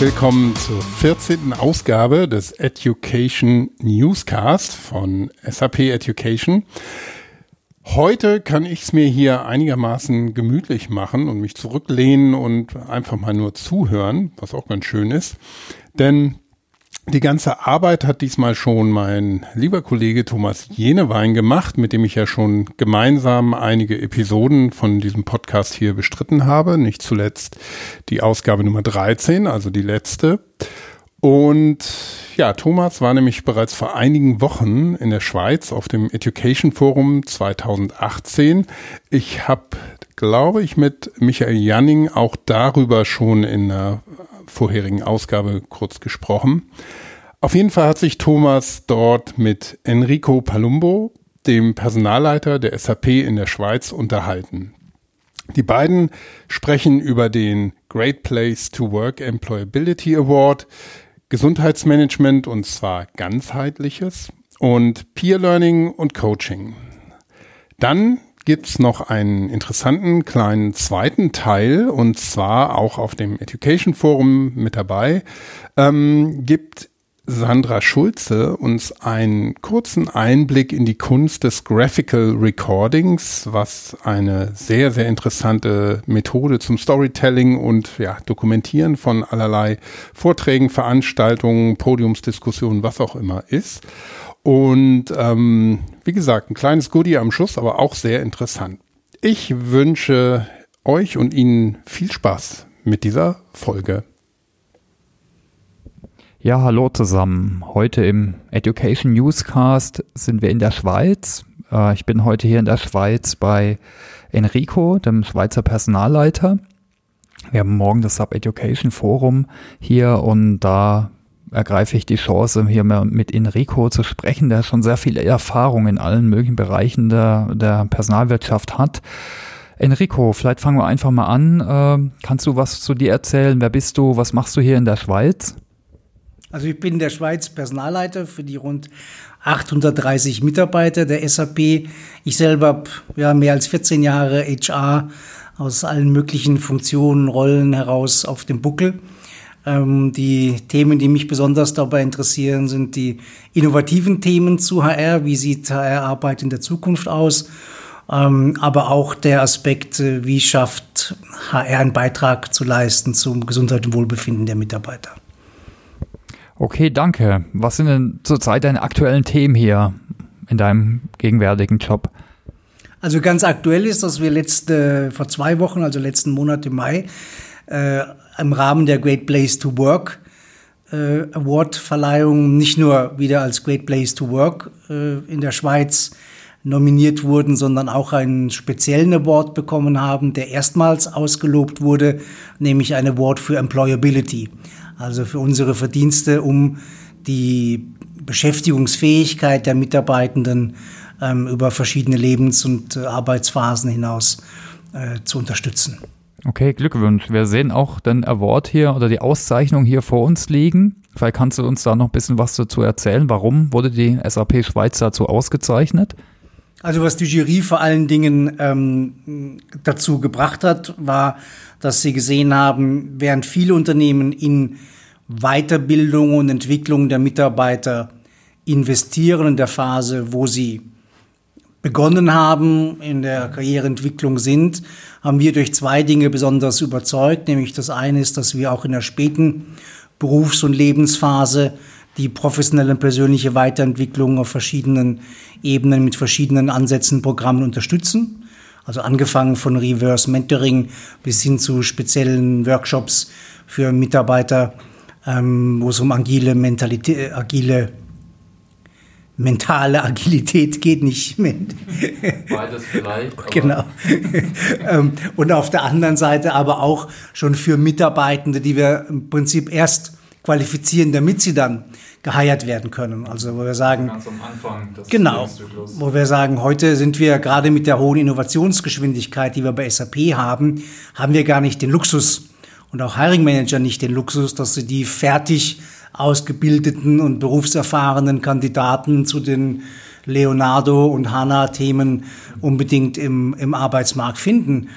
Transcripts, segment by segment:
Willkommen zur 14. Ausgabe des Education Newscast von SAP Education. Heute kann ich es mir hier einigermaßen gemütlich machen und mich zurücklehnen und einfach mal nur zuhören, was auch ganz schön ist. Denn die ganze Arbeit hat diesmal schon mein lieber Kollege Thomas Jenewein gemacht, mit dem ich ja schon gemeinsam einige Episoden von diesem Podcast hier bestritten habe. Nicht zuletzt die Ausgabe Nummer 13, also die letzte. Und ja, Thomas war nämlich bereits vor einigen Wochen in der Schweiz auf dem Education Forum 2018. Ich habe, glaube ich, mit Michael Janning auch darüber schon in der vorherigen Ausgabe kurz gesprochen. Auf jeden Fall hat sich Thomas dort mit Enrico Palumbo, dem Personalleiter der SAP in der Schweiz, unterhalten. Die beiden sprechen über den Great Place to Work Employability Award, Gesundheitsmanagement und zwar ganzheitliches und Peer Learning und Coaching. Dann gibt's noch einen interessanten kleinen zweiten Teil und zwar auch auf dem Education Forum mit dabei. Ähm, gibt Sandra Schulze uns einen kurzen Einblick in die Kunst des Graphical Recordings, was eine sehr, sehr interessante Methode zum Storytelling und ja, Dokumentieren von allerlei Vorträgen, Veranstaltungen, Podiumsdiskussionen, was auch immer ist. Und ähm, wie gesagt, ein kleines Goodie am Schluss, aber auch sehr interessant. Ich wünsche euch und Ihnen viel Spaß mit dieser Folge. Ja, hallo zusammen. Heute im Education Newscast sind wir in der Schweiz. Äh, ich bin heute hier in der Schweiz bei Enrico, dem Schweizer Personalleiter. Wir haben morgen das Sub Education Forum hier und da ergreife ich die Chance, hier mit Enrico zu sprechen, der schon sehr viel Erfahrung in allen möglichen Bereichen der, der Personalwirtschaft hat. Enrico, vielleicht fangen wir einfach mal an. Äh, kannst du was zu dir erzählen? Wer bist du? Was machst du hier in der Schweiz? Also ich bin der Schweiz Personalleiter für die rund 830 Mitarbeiter der SAP. Ich selber habe ja, mehr als 14 Jahre HR aus allen möglichen Funktionen, Rollen heraus auf dem Buckel. Ähm, die Themen, die mich besonders dabei interessieren, sind die innovativen Themen zu HR. Wie sieht HR-Arbeit in der Zukunft aus? Ähm, aber auch der Aspekt, äh, wie schafft HR einen Beitrag zu leisten zum Gesundheit und Wohlbefinden der Mitarbeiter. Okay, danke. Was sind denn zurzeit deine aktuellen Themen hier in deinem gegenwärtigen Job? Also ganz aktuell ist, dass wir letzte, vor zwei Wochen, also letzten Monat im Mai, äh, im Rahmen der Great Place to Work äh, Award-Verleihung nicht nur wieder als Great Place to Work äh, in der Schweiz nominiert wurden, sondern auch einen speziellen Award bekommen haben, der erstmals ausgelobt wurde, nämlich ein Award für Employability also für unsere Verdienste, um die Beschäftigungsfähigkeit der Mitarbeitenden ähm, über verschiedene Lebens- und äh, Arbeitsphasen hinaus äh, zu unterstützen. Okay, Glückwunsch. Wir sehen auch den Award hier oder die Auszeichnung hier vor uns liegen. Vielleicht kannst du uns da noch ein bisschen was dazu erzählen. Warum wurde die SAP Schweiz dazu ausgezeichnet? Also was die Jury vor allen Dingen ähm, dazu gebracht hat, war, dass sie gesehen haben, während viele Unternehmen in Weiterbildung und Entwicklung der Mitarbeiter investieren in der Phase, wo sie begonnen haben, in der Karriereentwicklung sind, haben wir durch zwei Dinge besonders überzeugt. Nämlich das eine ist, dass wir auch in der späten Berufs- und Lebensphase die professionelle und persönliche Weiterentwicklung auf verschiedenen Ebenen mit verschiedenen Ansätzen, Programmen unterstützen. Also angefangen von Reverse Mentoring bis hin zu speziellen Workshops für Mitarbeiter, ähm, wo es um agile Mentalität, agile mentale Agilität geht nicht. Beides vielleicht. genau. Ähm, und auf der anderen Seite aber auch schon für Mitarbeitende, die wir im Prinzip erst qualifizieren, damit sie dann geheiert werden können. Also wo wir sagen, ganz am Anfang des genau, wo wir sagen, heute sind wir gerade mit der hohen Innovationsgeschwindigkeit, die wir bei SAP haben, haben wir gar nicht den Luxus und auch Hiring Manager nicht den Luxus, dass sie die fertig ausgebildeten und berufserfahrenen Kandidaten zu den Leonardo und HANA-Themen unbedingt im, im Arbeitsmarkt finden.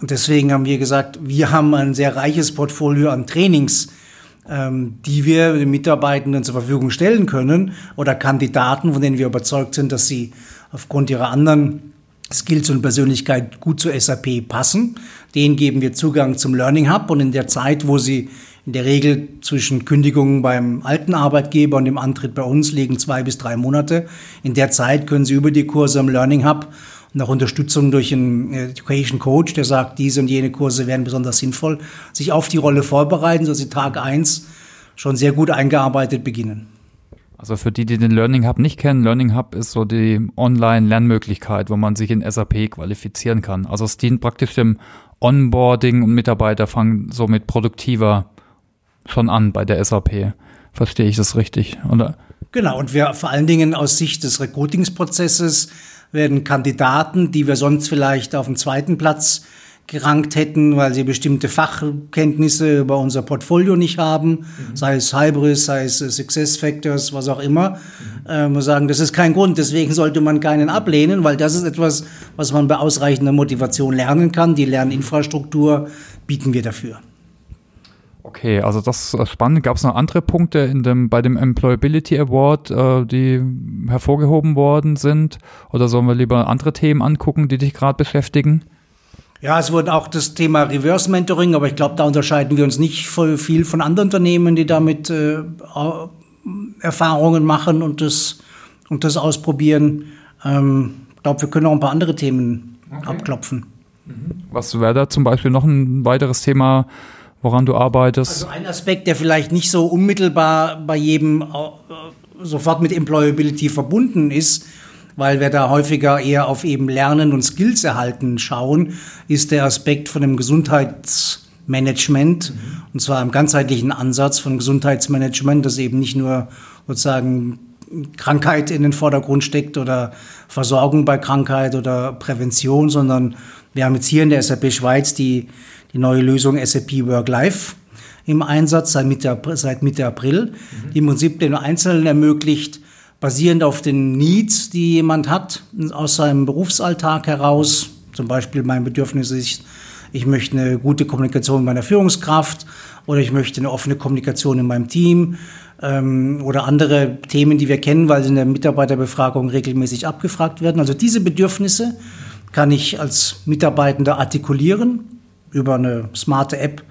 und deswegen haben wir gesagt, wir haben ein sehr reiches Portfolio an Trainings, die wir den Mitarbeitenden zur Verfügung stellen können oder Kandidaten, von denen wir überzeugt sind, dass sie aufgrund ihrer anderen Skills und Persönlichkeit gut zur SAP passen. Denen geben wir Zugang zum Learning Hub und in der Zeit, wo sie in der Regel zwischen Kündigungen beim alten Arbeitgeber und dem Antritt bei uns liegen zwei bis drei Monate. In der Zeit können Sie über die Kurse im Learning Hub und auch Unterstützung durch einen Education Coach, der sagt, diese und jene Kurse wären besonders sinnvoll, sich auf die Rolle vorbereiten, sodass Sie Tag eins schon sehr gut eingearbeitet beginnen. Also für die, die den Learning Hub nicht kennen, Learning Hub ist so die Online-Lernmöglichkeit, wo man sich in SAP qualifizieren kann. Also es dient praktisch dem Onboarding und Mitarbeiter fangen somit produktiver schon an bei der SAP. Verstehe ich das richtig? Oder? Genau, und wir vor allen Dingen aus Sicht des Recruitingsprozesses werden Kandidaten, die wir sonst vielleicht auf dem zweiten Platz gerankt hätten, weil sie bestimmte Fachkenntnisse über unser Portfolio nicht haben, mhm. sei es Hybris, sei es Success Factors, was auch immer. Mhm. Wir sagen, das ist kein Grund, deswegen sollte man keinen ablehnen, weil das ist etwas, was man bei ausreichender Motivation lernen kann. Die Lerninfrastruktur bieten wir dafür. Okay, also das ist spannend. Gab es noch andere Punkte in dem, bei dem Employability Award, äh, die hervorgehoben worden sind? Oder sollen wir lieber andere Themen angucken, die dich gerade beschäftigen? Ja, es wurde auch das Thema Reverse Mentoring, aber ich glaube, da unterscheiden wir uns nicht voll viel von anderen Unternehmen, die damit äh, Erfahrungen machen und das, und das ausprobieren. Ähm, ich glaube, wir können auch ein paar andere Themen okay. abklopfen. Mhm. Was wäre da zum Beispiel noch ein weiteres Thema, woran du arbeitest? Also ein Aspekt, der vielleicht nicht so unmittelbar bei jedem äh, sofort mit Employability verbunden ist, weil wir da häufiger eher auf eben Lernen und Skills erhalten schauen, ist der Aspekt von dem Gesundheitsmanagement. Mhm. Und zwar im ganzheitlichen Ansatz von Gesundheitsmanagement, das eben nicht nur sozusagen Krankheit in den Vordergrund steckt oder Versorgung bei Krankheit oder Prävention, sondern wir haben jetzt hier in der SAP Schweiz die die neue Lösung SAP Work Life im Einsatz seit Mitte, seit Mitte April, mhm. die im Prinzip den Einzelnen ermöglicht, basierend auf den Needs, die jemand hat, aus seinem Berufsalltag heraus, zum Beispiel mein Bedürfnis ist, ich möchte eine gute Kommunikation mit meiner Führungskraft oder ich möchte eine offene Kommunikation in meinem Team ähm, oder andere Themen, die wir kennen, weil sie in der Mitarbeiterbefragung regelmäßig abgefragt werden. Also diese Bedürfnisse kann ich als Mitarbeitender artikulieren über eine smarte App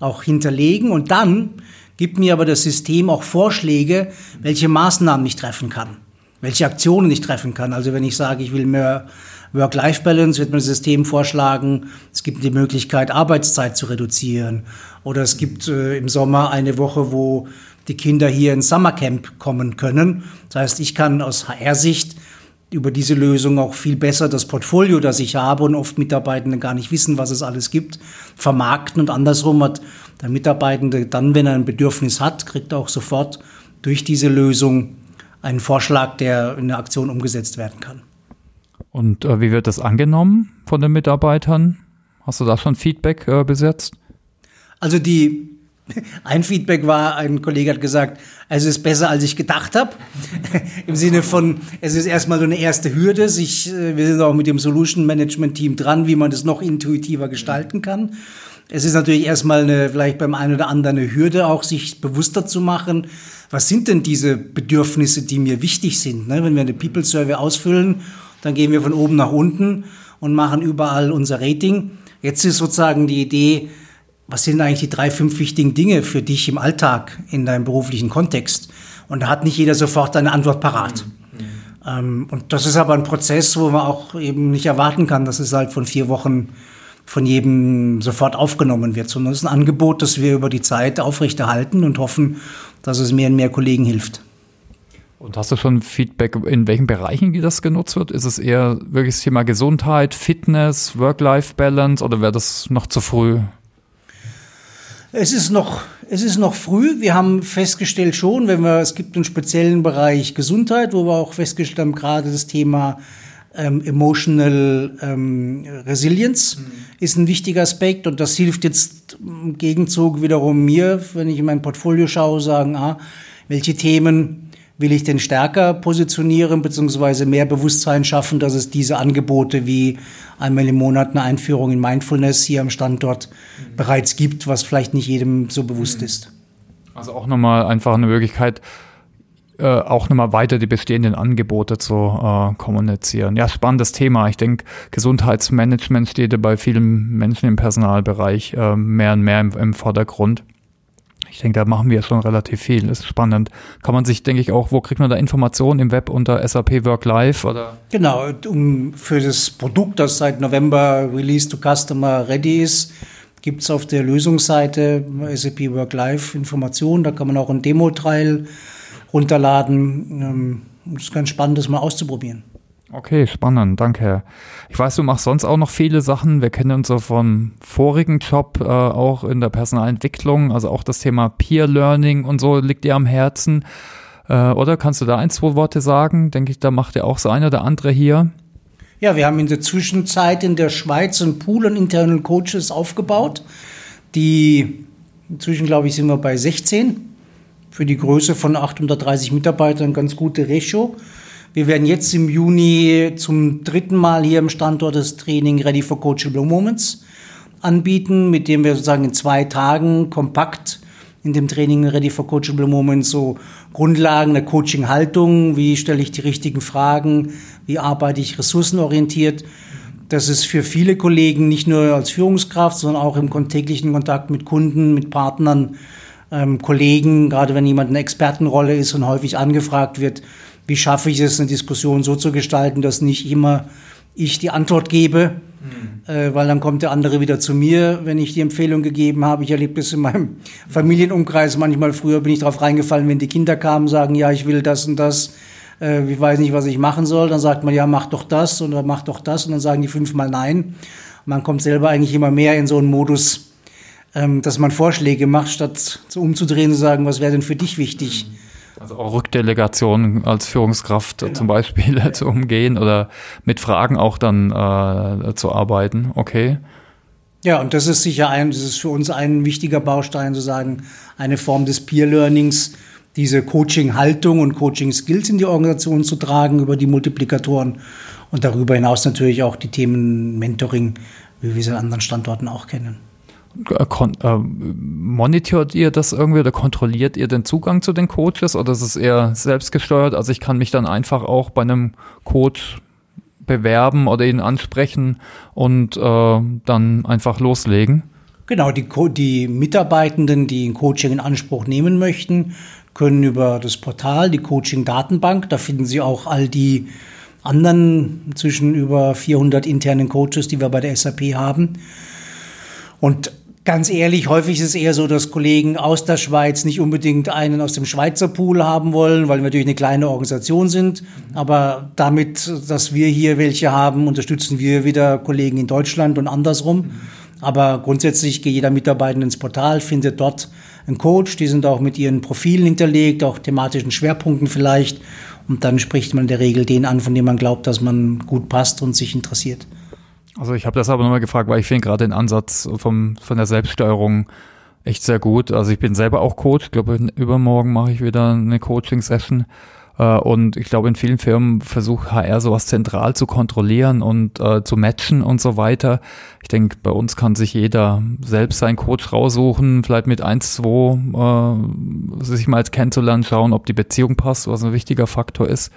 auch hinterlegen und dann gibt mir aber das System auch Vorschläge, welche Maßnahmen ich treffen kann, welche Aktionen ich treffen kann. Also wenn ich sage, ich will mehr Work-Life-Balance, wird mir das System vorschlagen, es gibt die Möglichkeit, Arbeitszeit zu reduzieren. Oder es gibt äh, im Sommer eine Woche, wo die Kinder hier ins Summercamp kommen können. Das heißt, ich kann aus HR-Sicht über diese Lösung auch viel besser das Portfolio, das ich habe und oft Mitarbeitende gar nicht wissen, was es alles gibt, vermarkten und andersrum hat der Mitarbeitende dann, wenn er ein Bedürfnis hat, kriegt er auch sofort durch diese Lösung einen Vorschlag, der in der Aktion umgesetzt werden kann. Und äh, wie wird das angenommen von den Mitarbeitern? Hast du da schon Feedback äh, besetzt? Also die ein Feedback war, ein Kollege hat gesagt, es ist besser, als ich gedacht habe. Im Sinne von, es ist erstmal so eine erste Hürde. Sich, äh, wir sind auch mit dem Solution Management Team dran, wie man das noch intuitiver gestalten kann. Es ist natürlich erstmal eine, vielleicht beim einen oder anderen eine Hürde, auch sich bewusster zu machen, was sind denn diese Bedürfnisse, die mir wichtig sind. Ne? Wenn wir eine People Survey ausfüllen, dann gehen wir von oben nach unten und machen überall unser Rating. Jetzt ist sozusagen die Idee, was sind eigentlich die drei, fünf wichtigen Dinge für dich im Alltag, in deinem beruflichen Kontext? Und da hat nicht jeder sofort eine Antwort parat. Mhm. Ähm, und das ist aber ein Prozess, wo man auch eben nicht erwarten kann, dass es halt von vier Wochen von jedem sofort aufgenommen wird, sondern es ist ein Angebot, das wir über die Zeit aufrechterhalten und hoffen, dass es mehr und mehr Kollegen hilft. Und hast du schon Feedback, in welchen Bereichen das genutzt wird? Ist es eher wirklich das Thema Gesundheit, Fitness, Work-Life-Balance oder wäre das noch zu früh? Es ist noch, es ist noch früh. Wir haben festgestellt schon, wenn wir, es gibt einen speziellen Bereich Gesundheit, wo wir auch festgestellt haben, gerade das Thema ähm, Emotional ähm, Resilience mhm. ist ein wichtiger Aspekt und das hilft jetzt im Gegenzug wiederum mir, wenn ich in mein Portfolio schaue, sagen, ah, welche Themen will ich den stärker positionieren beziehungsweise mehr Bewusstsein schaffen, dass es diese Angebote wie einmal im Monat eine Einführung in Mindfulness hier am Standort mhm. bereits gibt, was vielleicht nicht jedem so bewusst mhm. ist. Also auch nochmal einfach eine Möglichkeit, äh, auch nochmal weiter die bestehenden Angebote zu äh, kommunizieren. Ja, spannendes Thema. Ich denke, Gesundheitsmanagement steht bei vielen Menschen im Personalbereich äh, mehr und mehr im, im Vordergrund. Ich denke, da machen wir schon relativ viel. Das ist spannend. Kann man sich, denke ich, auch, wo kriegt man da Informationen im Web unter SAP Work Live oder? Genau, um, für das Produkt, das seit November Release to Customer ready ist, gibt es auf der Lösungsseite SAP Work Live Informationen. Da kann man auch ein Demo-Trial runterladen. Ähm, das ist ganz spannend, das mal auszuprobieren. Okay, spannend, danke. Ich weiß, du machst sonst auch noch viele Sachen. Wir kennen uns so vom vorigen Job, äh, auch in der Personalentwicklung, also auch das Thema Peer Learning und so liegt dir am Herzen. Äh, oder kannst du da ein, zwei Worte sagen? Denke ich, da macht ja auch so einer oder andere hier. Ja, wir haben in der Zwischenzeit in der Schweiz einen Pool an internen Coaches aufgebaut. Die inzwischen, glaube ich, sind wir bei 16. Für die Größe von 830 Mitarbeitern ganz gute Ratio. Wir werden jetzt im Juni zum dritten Mal hier im Standort das Training Ready for Coachable Moments anbieten, mit dem wir sozusagen in zwei Tagen kompakt in dem Training Ready for Coachable Moments so Grundlagen der Coaching-Haltung, wie stelle ich die richtigen Fragen, wie arbeite ich ressourcenorientiert. Das ist für viele Kollegen nicht nur als Führungskraft, sondern auch im täglichen Kontakt mit Kunden, mit Partnern, ähm, Kollegen, gerade wenn jemand eine Expertenrolle ist und häufig angefragt wird, wie schaffe ich es, eine Diskussion so zu gestalten, dass nicht immer ich die Antwort gebe, mhm. äh, weil dann kommt der andere wieder zu mir, wenn ich die Empfehlung gegeben habe. Ich erlebe das in meinem Familienumkreis manchmal. Früher bin ich darauf reingefallen, wenn die Kinder kamen, sagen, ja, ich will das und das. Äh, ich weiß nicht, was ich machen soll. Dann sagt man, ja, mach doch das oder mach doch das. Und dann sagen die fünfmal nein. Man kommt selber eigentlich immer mehr in so einen Modus, dass man Vorschläge macht, statt umzudrehen und zu sagen, was wäre denn für dich wichtig? Also auch Rückdelegation als Führungskraft genau. zum Beispiel ja. zu umgehen oder mit Fragen auch dann äh, zu arbeiten. Okay. Ja, und das ist sicher ein, das ist für uns ein wichtiger Baustein, sozusagen eine Form des Peer Learnings, diese Coaching-Haltung und Coaching-Skills in die Organisation zu tragen über die Multiplikatoren und darüber hinaus natürlich auch die Themen Mentoring, wie wir sie an anderen Standorten auch kennen. Äh, äh, monitort ihr das irgendwie oder kontrolliert ihr den Zugang zu den Coaches oder ist es eher selbstgesteuert? Also ich kann mich dann einfach auch bei einem Coach bewerben oder ihn ansprechen und äh, dann einfach loslegen? Genau, die, die Mitarbeitenden, die ein Coaching in Anspruch nehmen möchten, können über das Portal, die Coaching-Datenbank, da finden Sie auch all die anderen zwischen über 400 internen Coaches, die wir bei der SAP haben. Und Ganz ehrlich, häufig ist es eher so, dass Kollegen aus der Schweiz nicht unbedingt einen aus dem Schweizer Pool haben wollen, weil wir natürlich eine kleine Organisation sind. Aber damit, dass wir hier welche haben, unterstützen wir wieder Kollegen in Deutschland und andersrum. Aber grundsätzlich geht jeder Mitarbeiter ins Portal, findet dort einen Coach. Die sind auch mit ihren Profilen hinterlegt, auch thematischen Schwerpunkten vielleicht. Und dann spricht man in der Regel den an, von dem man glaubt, dass man gut passt und sich interessiert. Also ich habe das aber nochmal gefragt, weil ich finde gerade den Ansatz vom, von der Selbststeuerung echt sehr gut. Also ich bin selber auch Coach. Ich glaube, übermorgen mache ich wieder eine Coaching-Session. Äh, und ich glaube, in vielen Firmen versucht HR sowas zentral zu kontrollieren und äh, zu matchen und so weiter. Ich denke, bei uns kann sich jeder selbst seinen Coach raussuchen, vielleicht mit eins, zwei äh, sich mal kennenzulernen, schauen, ob die Beziehung passt, was ein wichtiger Faktor ist.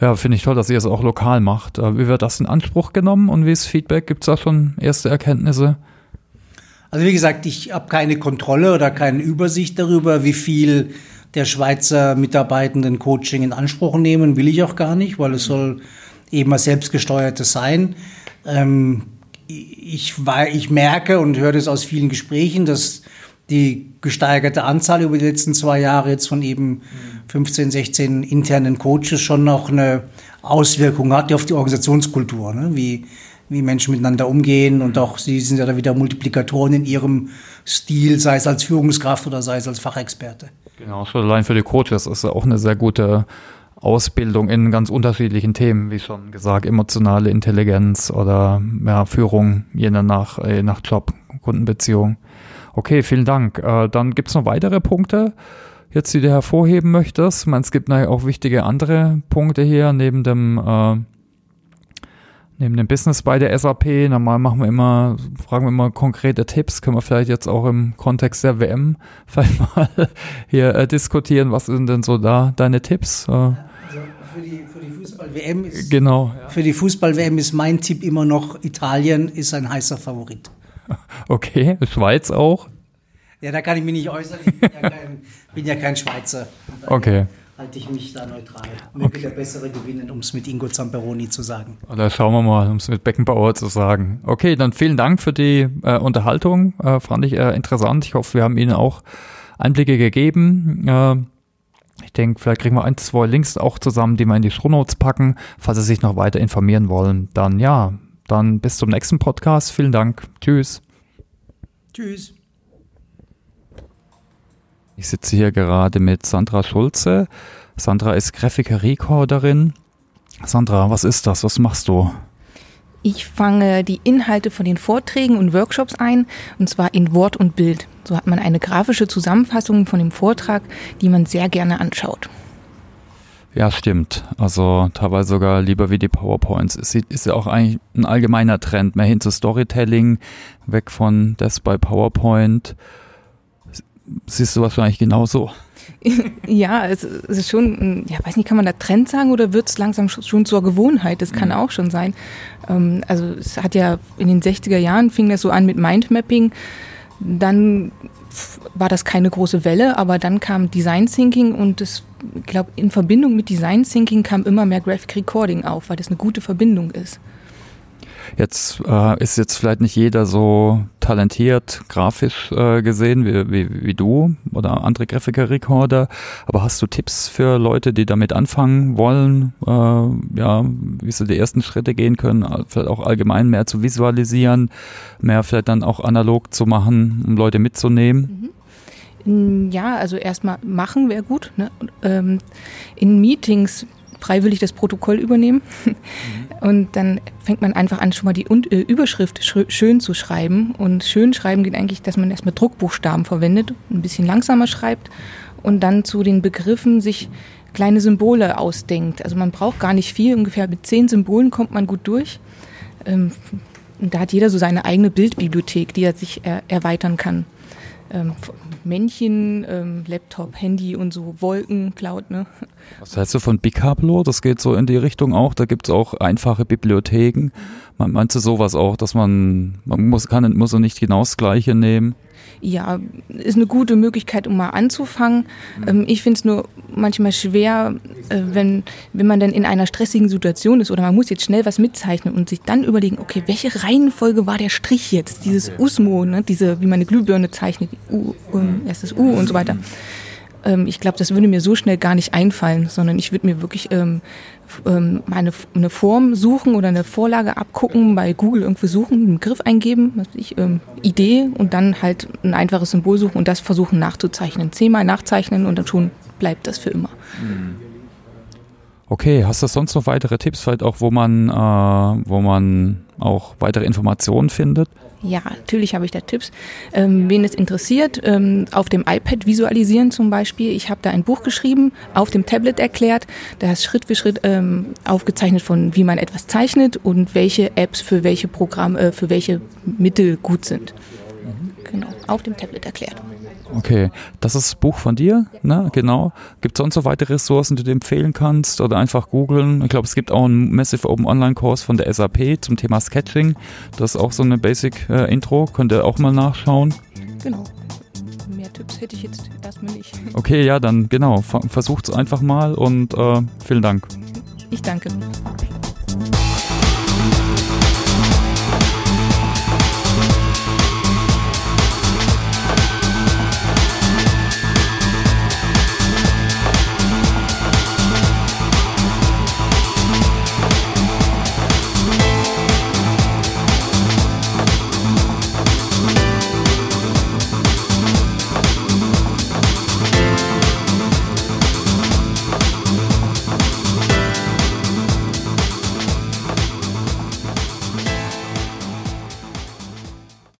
Ja, finde ich toll, dass ihr es auch lokal macht. Äh, wie wird das in Anspruch genommen und wie ist Feedback? Gibt es da schon erste Erkenntnisse? Also wie gesagt, ich habe keine Kontrolle oder keine Übersicht darüber, wie viel der Schweizer Mitarbeitenden Coaching in Anspruch nehmen, will ich auch gar nicht, weil es soll eben ein selbstgesteuertes sein. Ähm, ich merke und höre das aus vielen Gesprächen, dass die gesteigerte Anzahl über die letzten zwei Jahre jetzt von eben 15, 16 internen Coaches schon noch eine Auswirkung hat auf die Organisationskultur, ne? wie, wie Menschen miteinander umgehen und auch sie sind ja da wieder Multiplikatoren in ihrem Stil, sei es als Führungskraft oder sei es als Fachexperte. Genau, schon allein für die Coaches ist auch eine sehr gute Ausbildung in ganz unterschiedlichen Themen, wie schon gesagt, emotionale Intelligenz oder ja, Führung, je nach, je nach Job, Kundenbeziehung. Okay, vielen Dank. Äh, dann gibt es noch weitere Punkte, jetzt, die du hervorheben möchtest? Ich meine, es gibt auch wichtige andere Punkte hier neben dem äh, neben dem Business bei der SAP. Normal machen wir immer, fragen wir immer konkrete Tipps. Können wir vielleicht jetzt auch im Kontext der WM vielleicht mal hier äh, diskutieren. Was sind denn so da deine Tipps? Äh, also für die, für die Fußball-WM ist, genau. Für die Fußball-WM ist mein Tipp immer noch, Italien ist ein heißer Favorit. Okay, Schweiz auch? Ja, da kann ich mich nicht äußern. Ich bin ja kein, bin ja kein Schweizer. Okay halte ich mich da neutral. Möge okay. der Bessere gewinnen, um es mit Ingo Zamperoni zu sagen. Oder schauen wir mal, um es mit Beckenbauer zu sagen. Okay, dann vielen Dank für die äh, Unterhaltung. Äh, fand ich äh, interessant. Ich hoffe, wir haben Ihnen auch Einblicke gegeben. Äh, ich denke, vielleicht kriegen wir ein, zwei Links auch zusammen, die wir in die Shownotes packen. Falls Sie sich noch weiter informieren wollen, dann ja, dann bis zum nächsten Podcast. Vielen Dank. Tschüss. Tschüss. Ich sitze hier gerade mit Sandra Schulze. Sandra ist Graphiker Recorderin. Sandra, was ist das? Was machst du? Ich fange die Inhalte von den Vorträgen und Workshops ein, und zwar in Wort und Bild. So hat man eine grafische Zusammenfassung von dem Vortrag, die man sehr gerne anschaut. Ja, stimmt. Also teilweise sogar lieber wie die PowerPoints. Es ist ja auch eigentlich ein allgemeiner Trend, mehr hin zu Storytelling, weg von das bei PowerPoint siehst du wahrscheinlich genauso. Ja, es ist schon, ja, weiß nicht, kann man da Trend sagen oder wird es langsam schon zur Gewohnheit? Das kann mhm. auch schon sein. Ähm, also es hat ja in den 60er Jahren fing das so an mit Mindmapping. Dann war das keine große Welle, aber dann kam Design Thinking und das, ich glaube, in Verbindung mit Design Thinking kam immer mehr Graphic Recording auf, weil das eine gute Verbindung ist. Jetzt äh, ist jetzt vielleicht nicht jeder so talentiert grafisch äh, gesehen wie, wie, wie du oder andere Grafiker-Recorder, aber hast du Tipps für Leute, die damit anfangen wollen, äh, ja, wie sie die ersten Schritte gehen können, vielleicht auch allgemein mehr zu visualisieren, mehr vielleicht dann auch analog zu machen, um Leute mitzunehmen? Mhm. Ja, also erstmal machen wäre gut. Ne? Ähm, in Meetings freiwillig das Protokoll übernehmen. Mhm. Und dann fängt man einfach an, schon mal die äh, Überschrift schön zu schreiben. Und schön schreiben geht eigentlich, dass man erstmal Druckbuchstaben verwendet, ein bisschen langsamer schreibt und dann zu den Begriffen sich kleine Symbole ausdenkt. Also man braucht gar nicht viel, ungefähr mit zehn Symbolen kommt man gut durch. Ähm, da hat jeder so seine eigene Bildbibliothek, die er sich erweitern kann ähm, Männchen, ähm, Laptop, Handy und so Wolken, Cloud. Ne? Was hältst du von Bicablo? Das geht so in die Richtung auch. Da gibt es auch einfache Bibliotheken. Man, meinst du sowas auch, dass man, man muss, kann, muss so nicht genau das Gleiche nehmen? ja, ist eine gute Möglichkeit, um mal anzufangen. Ähm, ich finde es nur manchmal schwer, äh, wenn, wenn man dann in einer stressigen Situation ist oder man muss jetzt schnell was mitzeichnen und sich dann überlegen, okay, welche Reihenfolge war der Strich jetzt? Dieses Usmo, ne? diese, wie man eine Glühbirne zeichnet, U, um, erstes U und so weiter. Ähm, ich glaube, das würde mir so schnell gar nicht einfallen, sondern ich würde mir wirklich ähm, ähm, eine, Form suchen oder eine Vorlage abgucken, bei Google irgendwie suchen, einen Begriff eingeben, was ich, ähm, Idee und dann halt ein einfaches Symbol suchen und das versuchen nachzuzeichnen. Zehnmal nachzeichnen und dann schon bleibt das für immer. Okay, hast du sonst noch weitere Tipps, vielleicht auch, wo man, äh, wo man auch weitere Informationen findet? Ja, natürlich habe ich da Tipps. Ähm, wen es interessiert, ähm, auf dem iPad visualisieren zum Beispiel. Ich habe da ein Buch geschrieben, auf dem Tablet erklärt. Da ist Schritt für Schritt ähm, aufgezeichnet von, wie man etwas zeichnet und welche Apps für welche Programme, äh, für welche Mittel gut sind. Mhm. Genau, auf dem Tablet erklärt. Okay, das ist das Buch von dir, ne? Genau. Gibt es sonst noch weitere Ressourcen, die du empfehlen kannst oder einfach googeln? Ich glaube, es gibt auch einen Massive Open Online Kurs von der SAP zum Thema Sketching. Das ist auch so eine Basic äh, Intro, könnt ihr auch mal nachschauen. Genau. Mehr Tipps hätte ich jetzt erstmal nicht. Okay, ja, dann genau. Versucht es einfach mal und äh, vielen Dank. Ich danke.